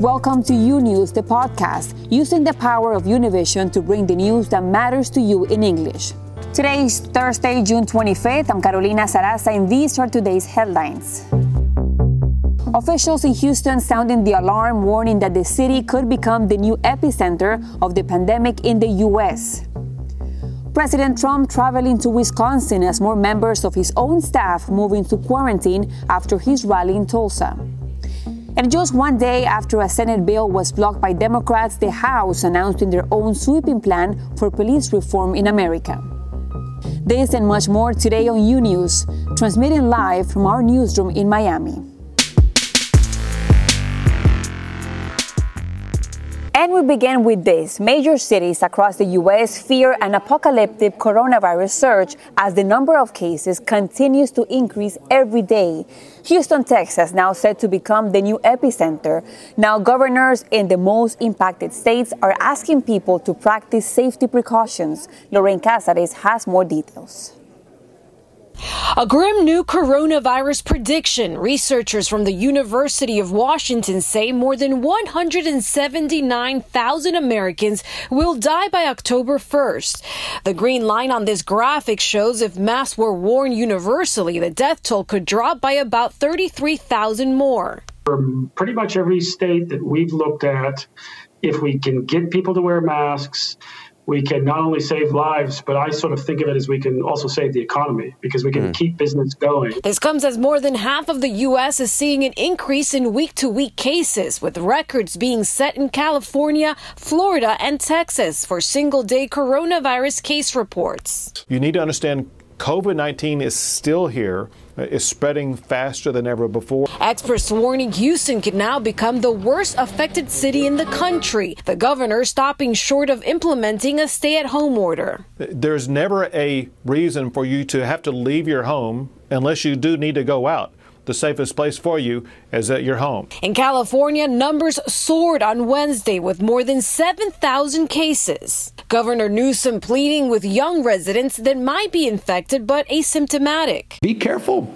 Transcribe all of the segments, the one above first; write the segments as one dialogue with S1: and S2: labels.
S1: Welcome to U News, the podcast, using the power of Univision to bring the news that matters to you in English. Today is Thursday, June 25th. I'm Carolina Sarasa, and these are today's headlines. Officials in Houston sounding the alarm, warning that the city could become the new epicenter of the pandemic in the U.S. President Trump traveling to Wisconsin as more members of his own staff move into quarantine after his rally in Tulsa. And just one day after a Senate bill was blocked by Democrats, the House announcing their own sweeping plan for police reform in America. This and much more today on U News, transmitting live from our newsroom in Miami. And we begin with this. Major cities across the U.S. fear an apocalyptic coronavirus surge as the number of cases continues to increase every day. Houston, Texas, now set to become the new epicenter. Now, governors in the most impacted states are asking people to practice safety precautions. Lorraine Casares has more details.
S2: A grim new coronavirus prediction. Researchers from the University of Washington say more than 179,000 Americans will die by October 1st. The green line on this graphic shows if masks were worn universally, the death toll could drop by about 33,000 more.
S3: From pretty much every state that we've looked at, if we can get people to wear masks, we can not only save lives, but I sort of think of it as we can also save the economy because we can mm. keep business going.
S2: This comes as more than half of the U.S. is seeing an increase in week to week cases, with records being set in California, Florida, and Texas for single day coronavirus case reports.
S4: You need to understand COVID 19 is still here Uh, is spreading faster than ever before.
S2: Experts warning Houston could now become the worst affected city in the country. The governor stopping short of implementing a stay at home order.
S4: There's never a reason for you to have to leave your home unless you do need to go out the safest place for you is at your home.
S2: In California, numbers soared on Wednesday with more than 7,000 cases. Governor Newsom pleading with young residents that might be infected but asymptomatic.
S5: Be careful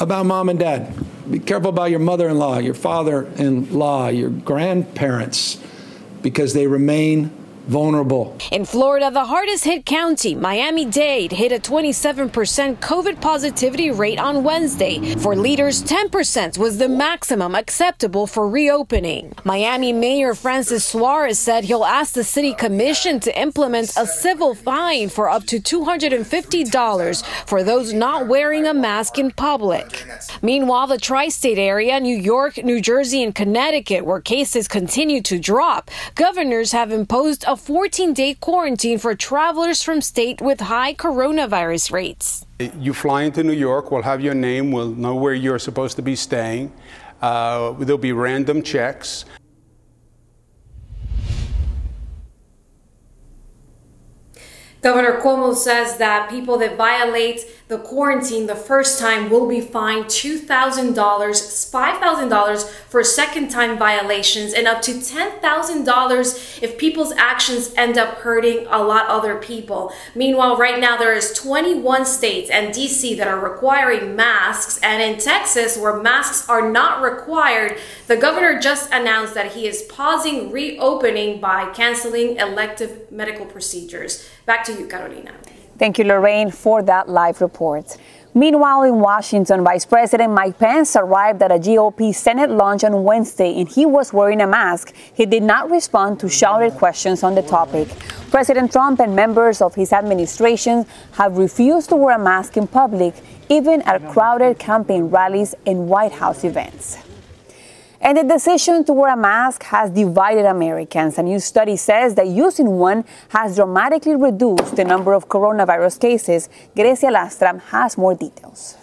S5: about mom and dad. Be careful about your mother in law, your father in law, your grandparents, because they remain vulnerable.
S2: In Florida, the hardest hit county, Miami Dade, hit a 27% COVID positivity rate on Wednesday. For leaders, 10% was the maximum acceptable for reopening. Miami Mayor Francis Suarez said he'll ask the city commission to implement a civil fine for up to $250 for those not wearing a mask in public. Meanwhile, the tri state area, New York, New Jersey, and Connecticut, where cases continue to drop, governors have imposed a 14 day quarantine for travelers from state with high coronavirus rates.
S6: You fly into New York, we'll have your name, we'll know where you're supposed to be staying. Uh, there'll be random checks.
S7: Governor Cuomo says that people that violate the quarantine the first time will be fined $2,000, $5,000 for second time violations, and up to $10,000 if people's actions end up hurting a lot other people. Meanwhile, right now there is 21 states and DC that are requiring masks, and in Texas, where masks are not required, the governor just announced that he is pausing reopening by canceling elective medical procedures. Back to you, Carolina.
S1: Thank you, Lorraine, for that live report. Meanwhile, in Washington, Vice President Mike Pence arrived at a GOP Senate lunch on Wednesday and he was wearing a mask. He did not respond to shouted questions on the topic. President Trump and members of his administration have refused to wear a mask in public, even at crowded campaign rallies and White House events. And the decision to wear a mask has divided Americans. A new study says that using one has dramatically reduced the number of coronavirus cases. Grecia Lastra has more details.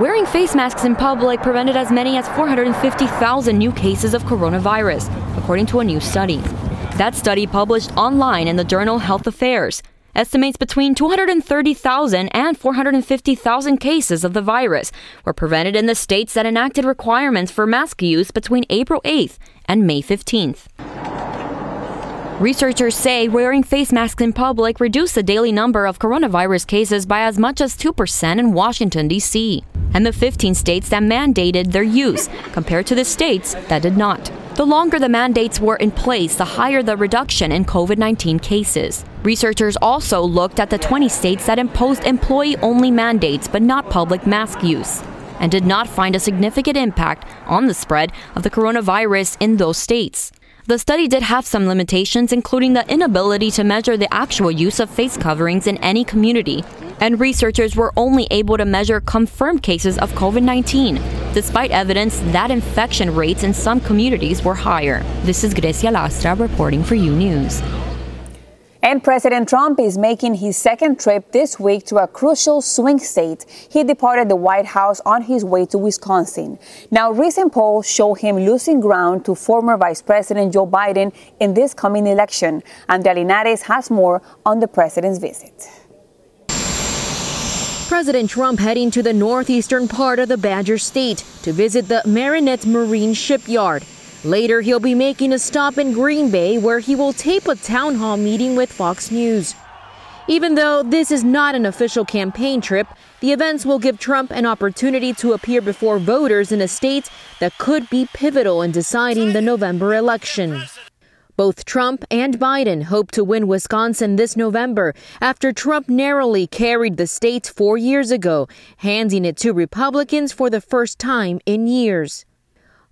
S8: Wearing face masks in public prevented as many as 450,000 new cases of coronavirus, according to a new study. That study published online in the journal Health Affairs estimates between 230,000 and 450,000 cases of the virus were prevented in the states that enacted requirements for mask use between April 8th and May 15th. Researchers say wearing face masks in public reduced the daily number of coronavirus cases by as much as 2% in Washington, D.C., and the 15 states that mandated their use, compared to the states that did not. The longer the mandates were in place, the higher the reduction in COVID 19 cases. Researchers also looked at the 20 states that imposed employee only mandates but not public mask use, and did not find a significant impact on the spread of the coronavirus in those states. The study did have some limitations, including the inability to measure the actual use of face coverings in any community, and researchers were only able to measure confirmed cases of COVID 19, despite evidence that infection rates in some communities were higher. This is Grecia Lastra reporting for U News.
S1: And President Trump is making his second trip this week to a crucial swing state. He departed the White House on his way to Wisconsin. Now, recent polls show him losing ground to former Vice President Joe Biden in this coming election. Andrea Linares has more on the president's visit.
S9: President Trump heading to the northeastern part of the Badger State to visit the Marinette Marine Shipyard. Later, he'll be making a stop in Green Bay where he will tape a town hall meeting with Fox News. Even though this is not an official campaign trip, the events will give Trump an opportunity to appear before voters in a state that could be pivotal in deciding the November election. Both Trump and Biden hope to win Wisconsin this November after Trump narrowly carried the state four years ago, handing it to Republicans for the first time in years.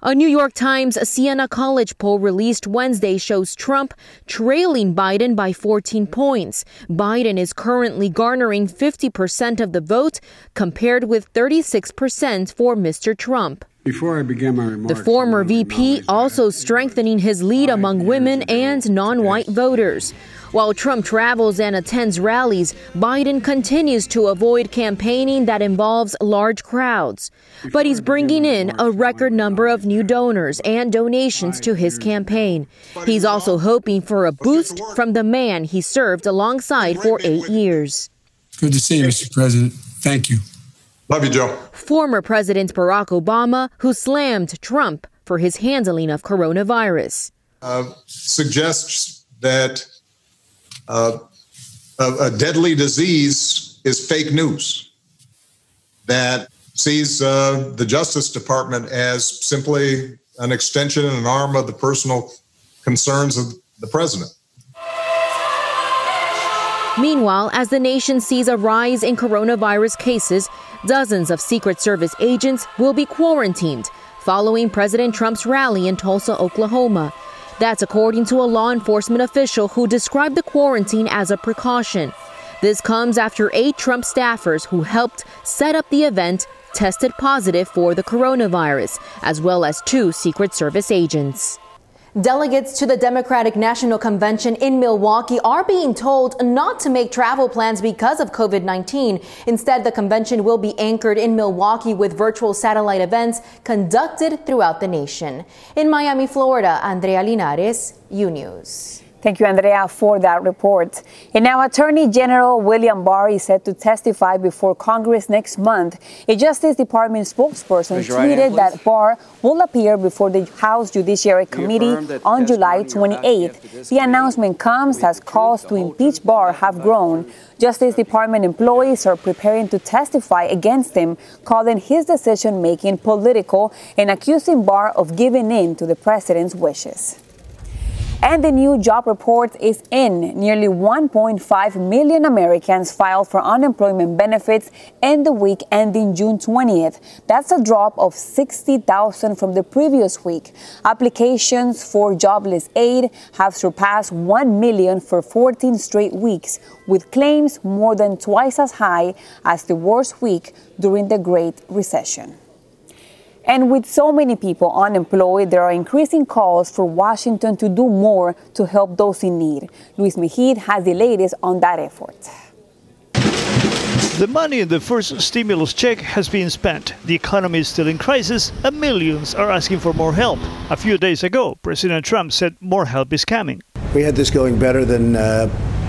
S9: A New York Times Siena College poll released Wednesday shows Trump trailing Biden by 14 points. Biden is currently garnering 50% of the vote, compared with 36% for Mr. Trump.
S10: Before I begin my remarks,
S9: the former VP also strengthening his lead among women and non white voters. While Trump travels and attends rallies, Biden continues to avoid campaigning that involves large crowds. But he's bringing in a record number of new donors and donations to his campaign. He's also hoping for a boost from the man he served alongside for eight years.
S10: Good to see you, Mr. President. Thank you.
S11: Love you, Joe.
S9: Former President Barack Obama, who slammed Trump for his handling of coronavirus.
S11: Uh, suggests that uh, a, a, deadly disease is fake news that sees uh, the Justice Department as simply an extension and an arm of the personal concerns of the president.
S9: Meanwhile, as the nation sees a rise in coronavirus cases, dozens of Secret Service agents will be quarantined following President Trump's rally in Tulsa, Oklahoma. That's according to a law enforcement official who described the quarantine as a precaution. This comes after eight Trump staffers who helped set up the event tested positive for the coronavirus, as well as two Secret Service agents. Delegates to the Democratic National Convention in Milwaukee are being told not to make travel plans because of COVID 19. Instead, the convention will be anchored in Milwaukee with virtual satellite events conducted throughout the nation. In Miami, Florida, Andrea Linares, U News.
S1: Thank you, Andrea, for that report. And now, Attorney General William Barr is set to testify before Congress next month. A Justice Department spokesperson tweeted that Barr will appear before the House Judiciary Committee on July 28th. The announcement comes as calls to impeach Barr have grown. Justice Department employees are preparing to testify against him, calling his decision making political and accusing Barr of giving in to the president's wishes. And the new job report is in. Nearly 1.5 million Americans filed for unemployment benefits in the week ending June 20th. That's a drop of 60,000 from the previous week. Applications for jobless aid have surpassed 1 million for 14 straight weeks, with claims more than twice as high as the worst week during the Great Recession. And with so many people unemployed, there are increasing calls for Washington to do more to help those in need. Luis Megid has the latest on that effort.
S5: The money in the first stimulus check has been spent. The economy is still in crisis, and millions are asking for more help. A few days ago, President Trump said more help is coming.
S12: We had this going better than uh,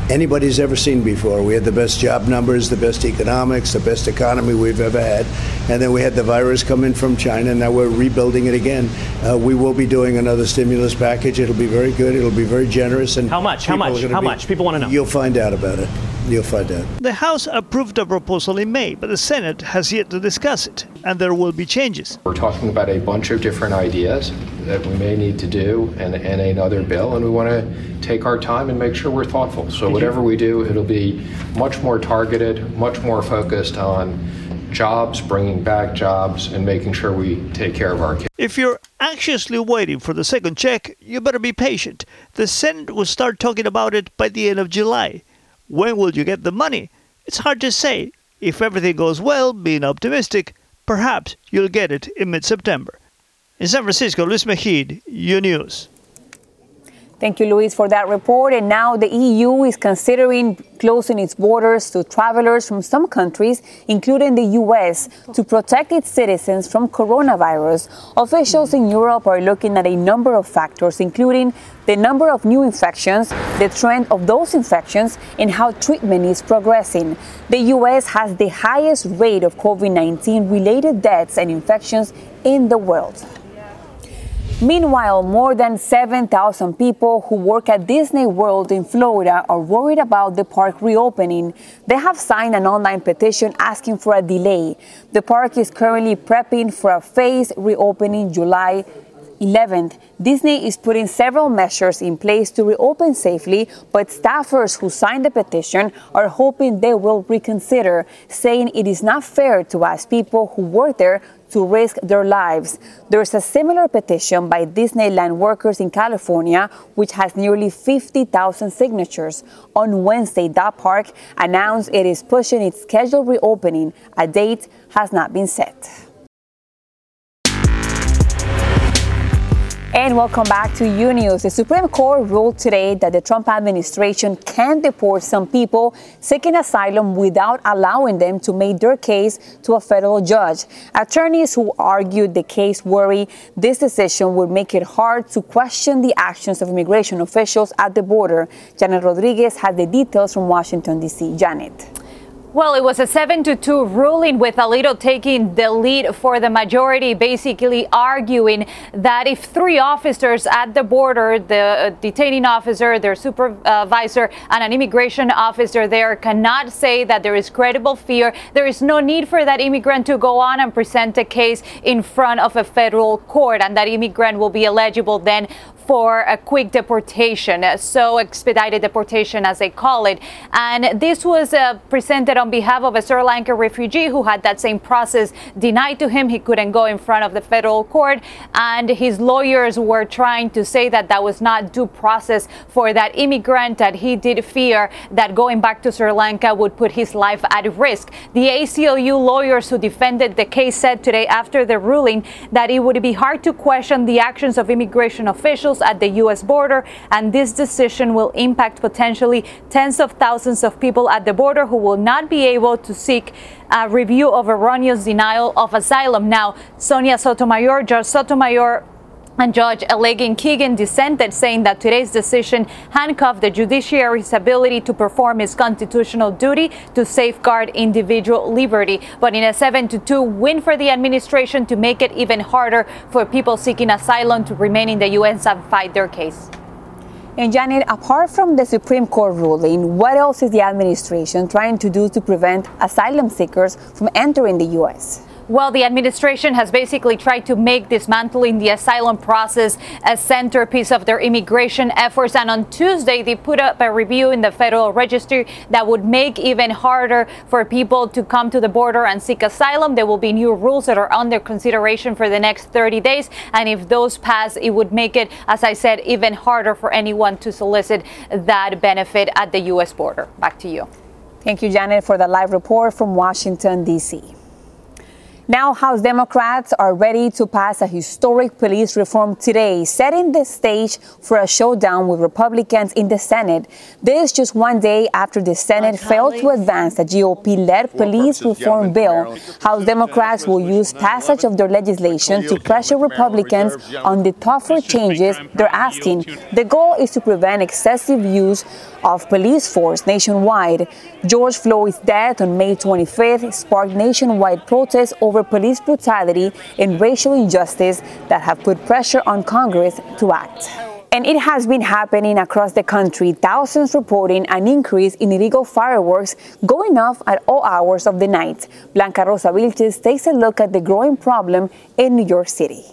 S12: anybody's ever seen before. We had the best job numbers, the best economics, the best economy we've ever had. And then we had the virus come in from China, and now we're rebuilding it again. Uh, we will be doing another stimulus package. It'll be very good. It'll be very generous. And
S13: how much? How much? How
S12: be,
S13: much? People want to know.
S12: You'll find out about it. You'll find out.
S5: The House approved the proposal in May, but the Senate has yet to discuss it, and there will be changes.
S14: We're talking about a bunch of different ideas that we may need to do and, and another bill, and we want to take our time and make sure we're thoughtful. So, whatever we do, it'll be much more targeted, much more focused on jobs, bringing back jobs, and making sure we take care of our kids.
S5: If you're anxiously waiting for the second check, you better be patient. The Senate will start talking about it by the end of July. When will you get the money? It's hard to say. If everything goes well, being optimistic, perhaps you'll get it in mid September. In San Francisco, Luis Megid, U News.
S1: Thank you, Luis, for that report. And now the EU is considering closing its borders to travelers from some countries, including the U.S., to protect its citizens from coronavirus. Officials in Europe are looking at a number of factors, including the number of new infections, the trend of those infections, and how treatment is progressing. The U.S. has the highest rate of COVID 19 related deaths and infections in the world. Meanwhile, more than 7,000 people who work at Disney World in Florida are worried about the park reopening. They have signed an online petition asking for a delay. The park is currently prepping for a phased reopening July 11th, Disney is putting several measures in place to reopen safely, but staffers who signed the petition are hoping they will reconsider, saying it is not fair to ask people who work there to risk their lives. There's a similar petition by Disneyland workers in California, which has nearly 50,000 signatures. On Wednesday, that park announced it is pushing its scheduled reopening. A date has not been set. And welcome back to U News. The Supreme Court ruled today that the Trump administration can deport some people seeking asylum without allowing them to make their case to a federal judge. Attorneys who argued the case worry this decision would make it hard to question the actions of immigration officials at the border. Janet Rodriguez has the details from Washington, D.C. Janet.
S15: Well, it was a 7 to 2 ruling with Alito taking the lead for the majority, basically arguing that if three officers at the border, the uh, detaining officer, their supervisor, and an immigration officer there cannot say that there is credible fear, there is no need for that immigrant to go on and present a case in front of a federal court, and that immigrant will be eligible then for a quick deportation, so expedited deportation as they call it. And this was uh, presented on behalf of a Sri Lankan refugee who had that same process denied to him. He couldn't go in front of the federal court, and his lawyers were trying to say that that was not due process for that immigrant, that he did fear that going back to Sri Lanka would put his life at risk. The ACLU lawyers who defended the case said today after the ruling that it would be hard to question the actions of immigration officials at the U.S. border, and this decision will impact potentially tens of thousands of people at the border who will not be able to seek a review of erroneous denial of asylum. Now, Sonia Sotomayor, Judge Sotomayor and Judge Elena Kagan dissented, saying that today's decision handcuffed the judiciary's ability to perform its constitutional duty to safeguard individual liberty. But in a 7 to 2 win for the administration to make it even harder for people seeking asylum to remain in the U.S. and fight their case.
S1: And Janet, apart from the Supreme Court ruling, what else is the administration trying to do to prevent asylum seekers from entering the U.S.?
S15: Well, the administration has basically tried to make dismantling the asylum process a centerpiece of their immigration efforts. And on Tuesday, they put up a review in the Federal Register that would make even harder for people to come to the border and seek asylum. There will be new rules that are under consideration for the next 30 days. And if those pass, it would make it, as I said, even harder for anyone to solicit that benefit at the U.S. border. Back to you.
S1: Thank you, Janet, for the live report from Washington, D.C. Now, House Democrats are ready to pass a historic police reform today, setting the stage for a showdown with Republicans in the Senate. This just one day after the Senate failed to advance a GOP led police reform bill. House Democrats will use passage of their legislation to pressure Republicans on the tougher changes they're asking. The goal is to prevent excessive use of police force nationwide. George Floyd's death on May 25th sparked nationwide protests over police brutality and racial injustice that have put pressure on Congress to act. And it has been happening across the country, thousands reporting an increase in illegal fireworks going off at all hours of the night. Blanca Rosa Vilches takes a look at the growing problem in New York City.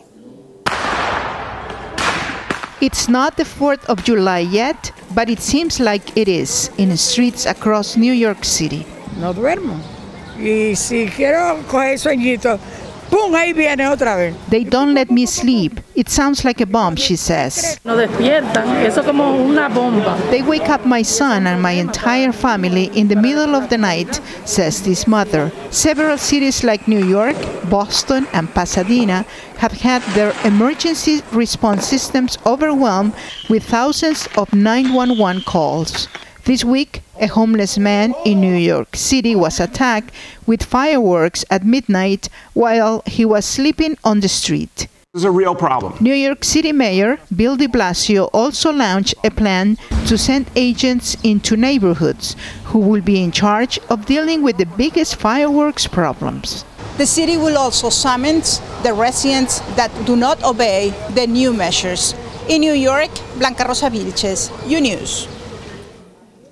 S13: It's not the 4th of July yet, but it seems like it is in streets across New York City.
S16: No duermo. Y si quiero coger sueñito, ¡pum! Ahí viene otra vez.
S13: They don't let me sleep. It sounds like a bomb, she says.
S16: No despiertan. Eso como una bomba.
S13: They wake up my son and my entire family in the middle of the night, says this mother. Several cities like New York, Boston, and Pasadena have had their emergency response systems overwhelmed with thousands of 911 calls. This week, a homeless man in New York City was attacked with fireworks at midnight while he was sleeping on the street.
S17: This is a real problem.
S13: New York City Mayor Bill de Blasio also launched a plan to send agents into neighborhoods who will be in charge of dealing with the biggest fireworks problems.
S18: The city will also summon the residents that do not obey the new measures. In New York, Blanca Rosa Vilches, U News.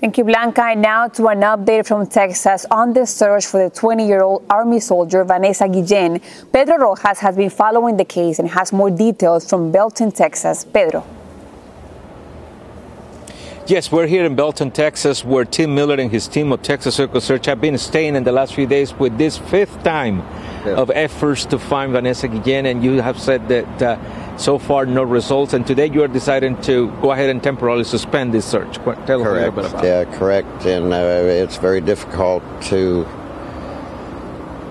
S1: Thank you, Blanca. And now to an update from Texas on the search for the 20 year old Army soldier Vanessa Guillen. Pedro Rojas has been following the case and has more details from Belton, Texas. Pedro.
S19: Yes, we're here in Belton, Texas, where Tim Miller and his team of Texas EquuSearch have been staying in the last few days with this fifth time yeah. of efforts to find Vanessa Guillen. And you have said that uh, so far no results. And today you are deciding to go ahead and temporarily suspend this search. Tell
S20: correct.
S19: us a little bit about
S20: yeah, it. Yeah, correct. And uh, it's very difficult to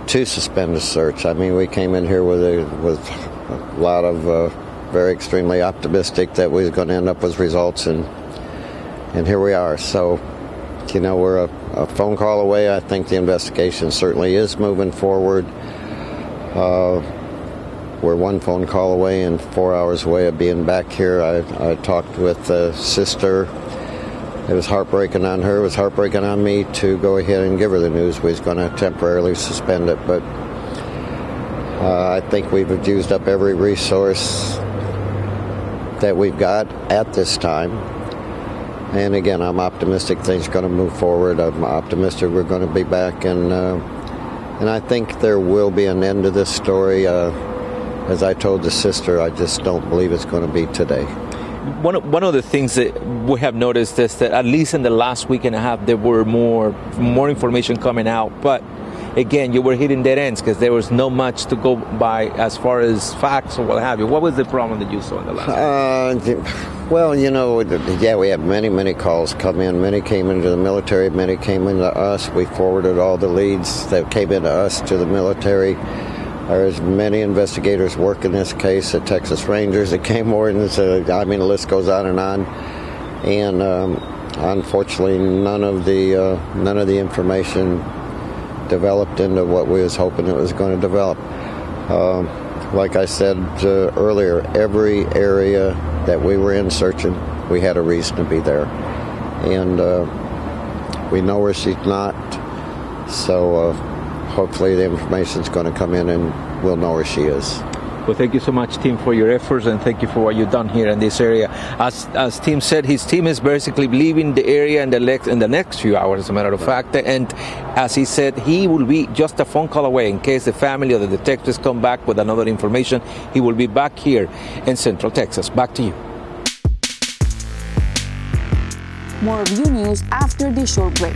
S20: to suspend the search. I mean, we came in here with a, with a lot of uh, very extremely optimistic that we were going to end up with results and and here we are. So, you know, we're a, a, phone call away. I think the investigation certainly is moving forward. Uh, we're one phone call away and four hours away of being back here. I, I talked with a sister. It was heartbreaking on her. It was heartbreaking on me to go ahead and give her the news we was going to temporarily suspend it. But uh, I think we've used up every resource that we've got at this time and again, I'm optimistic things are going to move forward. I'm optimistic we're going to be back, and uh, and I think there will be an end to this story. Uh, as I told the sister, I just don't believe it's going to be today.
S19: One one of the things that we have noticed is that at least in the last week and a half, there were more more information coming out, but again, you were hitting dead ends because there was no much to go by as far as facts or what have you. What was the problem that you saw in the last?
S20: Uh, well, you know, yeah, we had many, many calls come in. Many came into the military. Many came into us. We forwarded all the leads that came into us to the military. There's many investigators working this case the Texas Rangers the came more, and I mean, the list goes on and on. And um, unfortunately, none of the uh, none of the information developed into what we was hoping it was going to develop. Um, like I said uh, earlier, every area that we were in searching, we had a reason to be there, and uh, we know where she's not. So uh, hopefully, the information is going to come in, and we'll know where she is.
S19: Well, thank you so much, Tim, for your efforts and thank you for what you've done here in this area. As, as Tim said, his team is basically leaving the area in the, next, in the next few hours, as a matter of fact. And as he said, he will be just a phone call away in case the family or the detectives come back with another information. He will be back here in Central Texas. Back to you.
S1: More U News after this short break.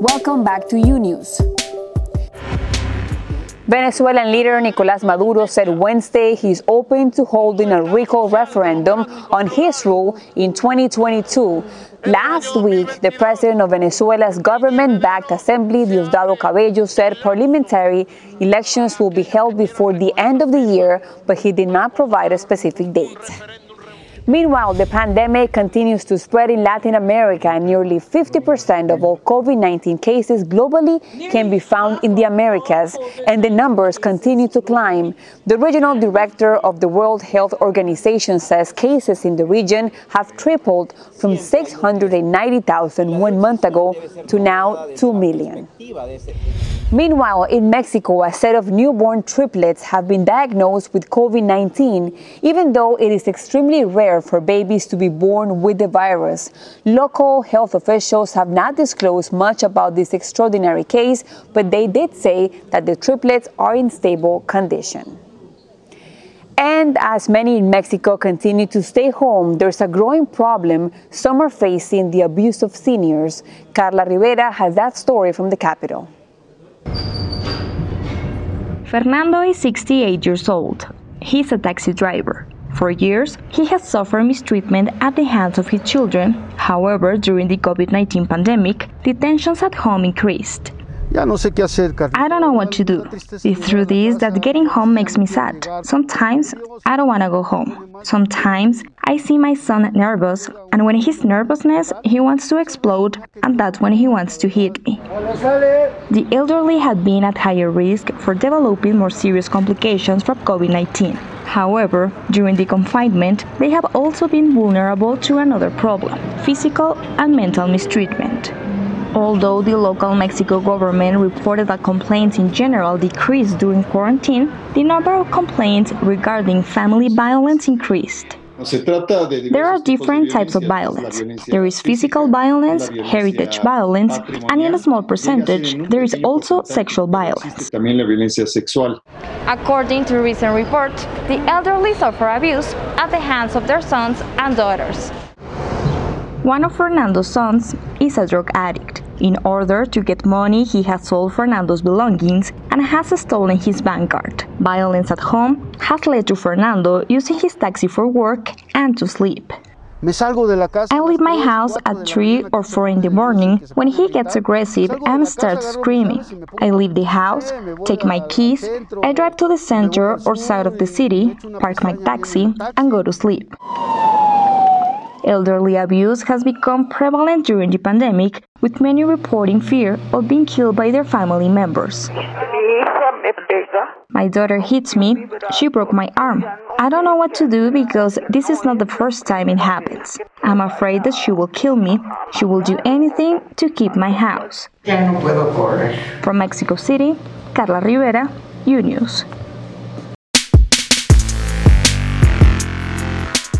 S1: Welcome back to U News. Venezuelan leader Nicolas Maduro said Wednesday he's open to holding a recall referendum on his rule in 2022. Last week, the president of Venezuela's government backed assembly, Diosdado Cabello, said parliamentary elections will be held before the end of the year, but he did not provide a specific date. Meanwhile, the pandemic continues to spread in Latin America, and nearly 50% of all COVID 19 cases globally can be found in the Americas, and the numbers continue to climb. The regional director of the World Health Organization says cases in the region have tripled from 690,000 one month ago to now 2 million. Meanwhile, in Mexico, a set of newborn triplets have been diagnosed with COVID 19, even though it is extremely rare for babies to be born with the virus. Local health officials have not disclosed much about this extraordinary case, but they did say that the triplets are in stable condition. And as many in Mexico continue to stay home, there's a growing problem some are facing the abuse of seniors. Carla Rivera has that story from the capital.
S21: Fernando is 68 years old. He's a taxi driver. For years, he has suffered mistreatment at the hands of his children. However, during the COVID 19 pandemic, the tensions at home increased. I don't know what to do. The truth is that getting home makes me sad. Sometimes I don't want to go home. Sometimes I see my son nervous, and when he's nervousness, he wants to explode, and that's when he wants to hit me. The elderly had been at higher risk for developing more serious complications from COVID 19. However, during the confinement, they have also been vulnerable to another problem physical and mental mistreatment. Although the local Mexico government reported that complaints in general decreased during quarantine, the number of complaints regarding family violence increased. There are different types of violence. There is physical violence, heritage violence, and in a small percentage, there is also sexual violence. According to recent reports, the elderly suffer abuse at the hands of their sons and daughters. One of Fernando's sons is a drug addict. In order to get money, he has sold Fernando's belongings and has stolen his bank card. Violence at home has led to Fernando using his taxi for work and to sleep. I leave my house at 3 or 4 in the morning when he gets aggressive and starts screaming. I leave the house, take my keys, I drive to the center or side of the city, park my taxi, and go to sleep. Elderly abuse has become prevalent during the pandemic, with many reporting fear of being killed by their family members. My daughter hits me. She broke my arm. I don't know what to do because this is not the first time it happens. I'm afraid that she will kill me. She will do anything to keep my house. From Mexico City, Carla Rivera, U News.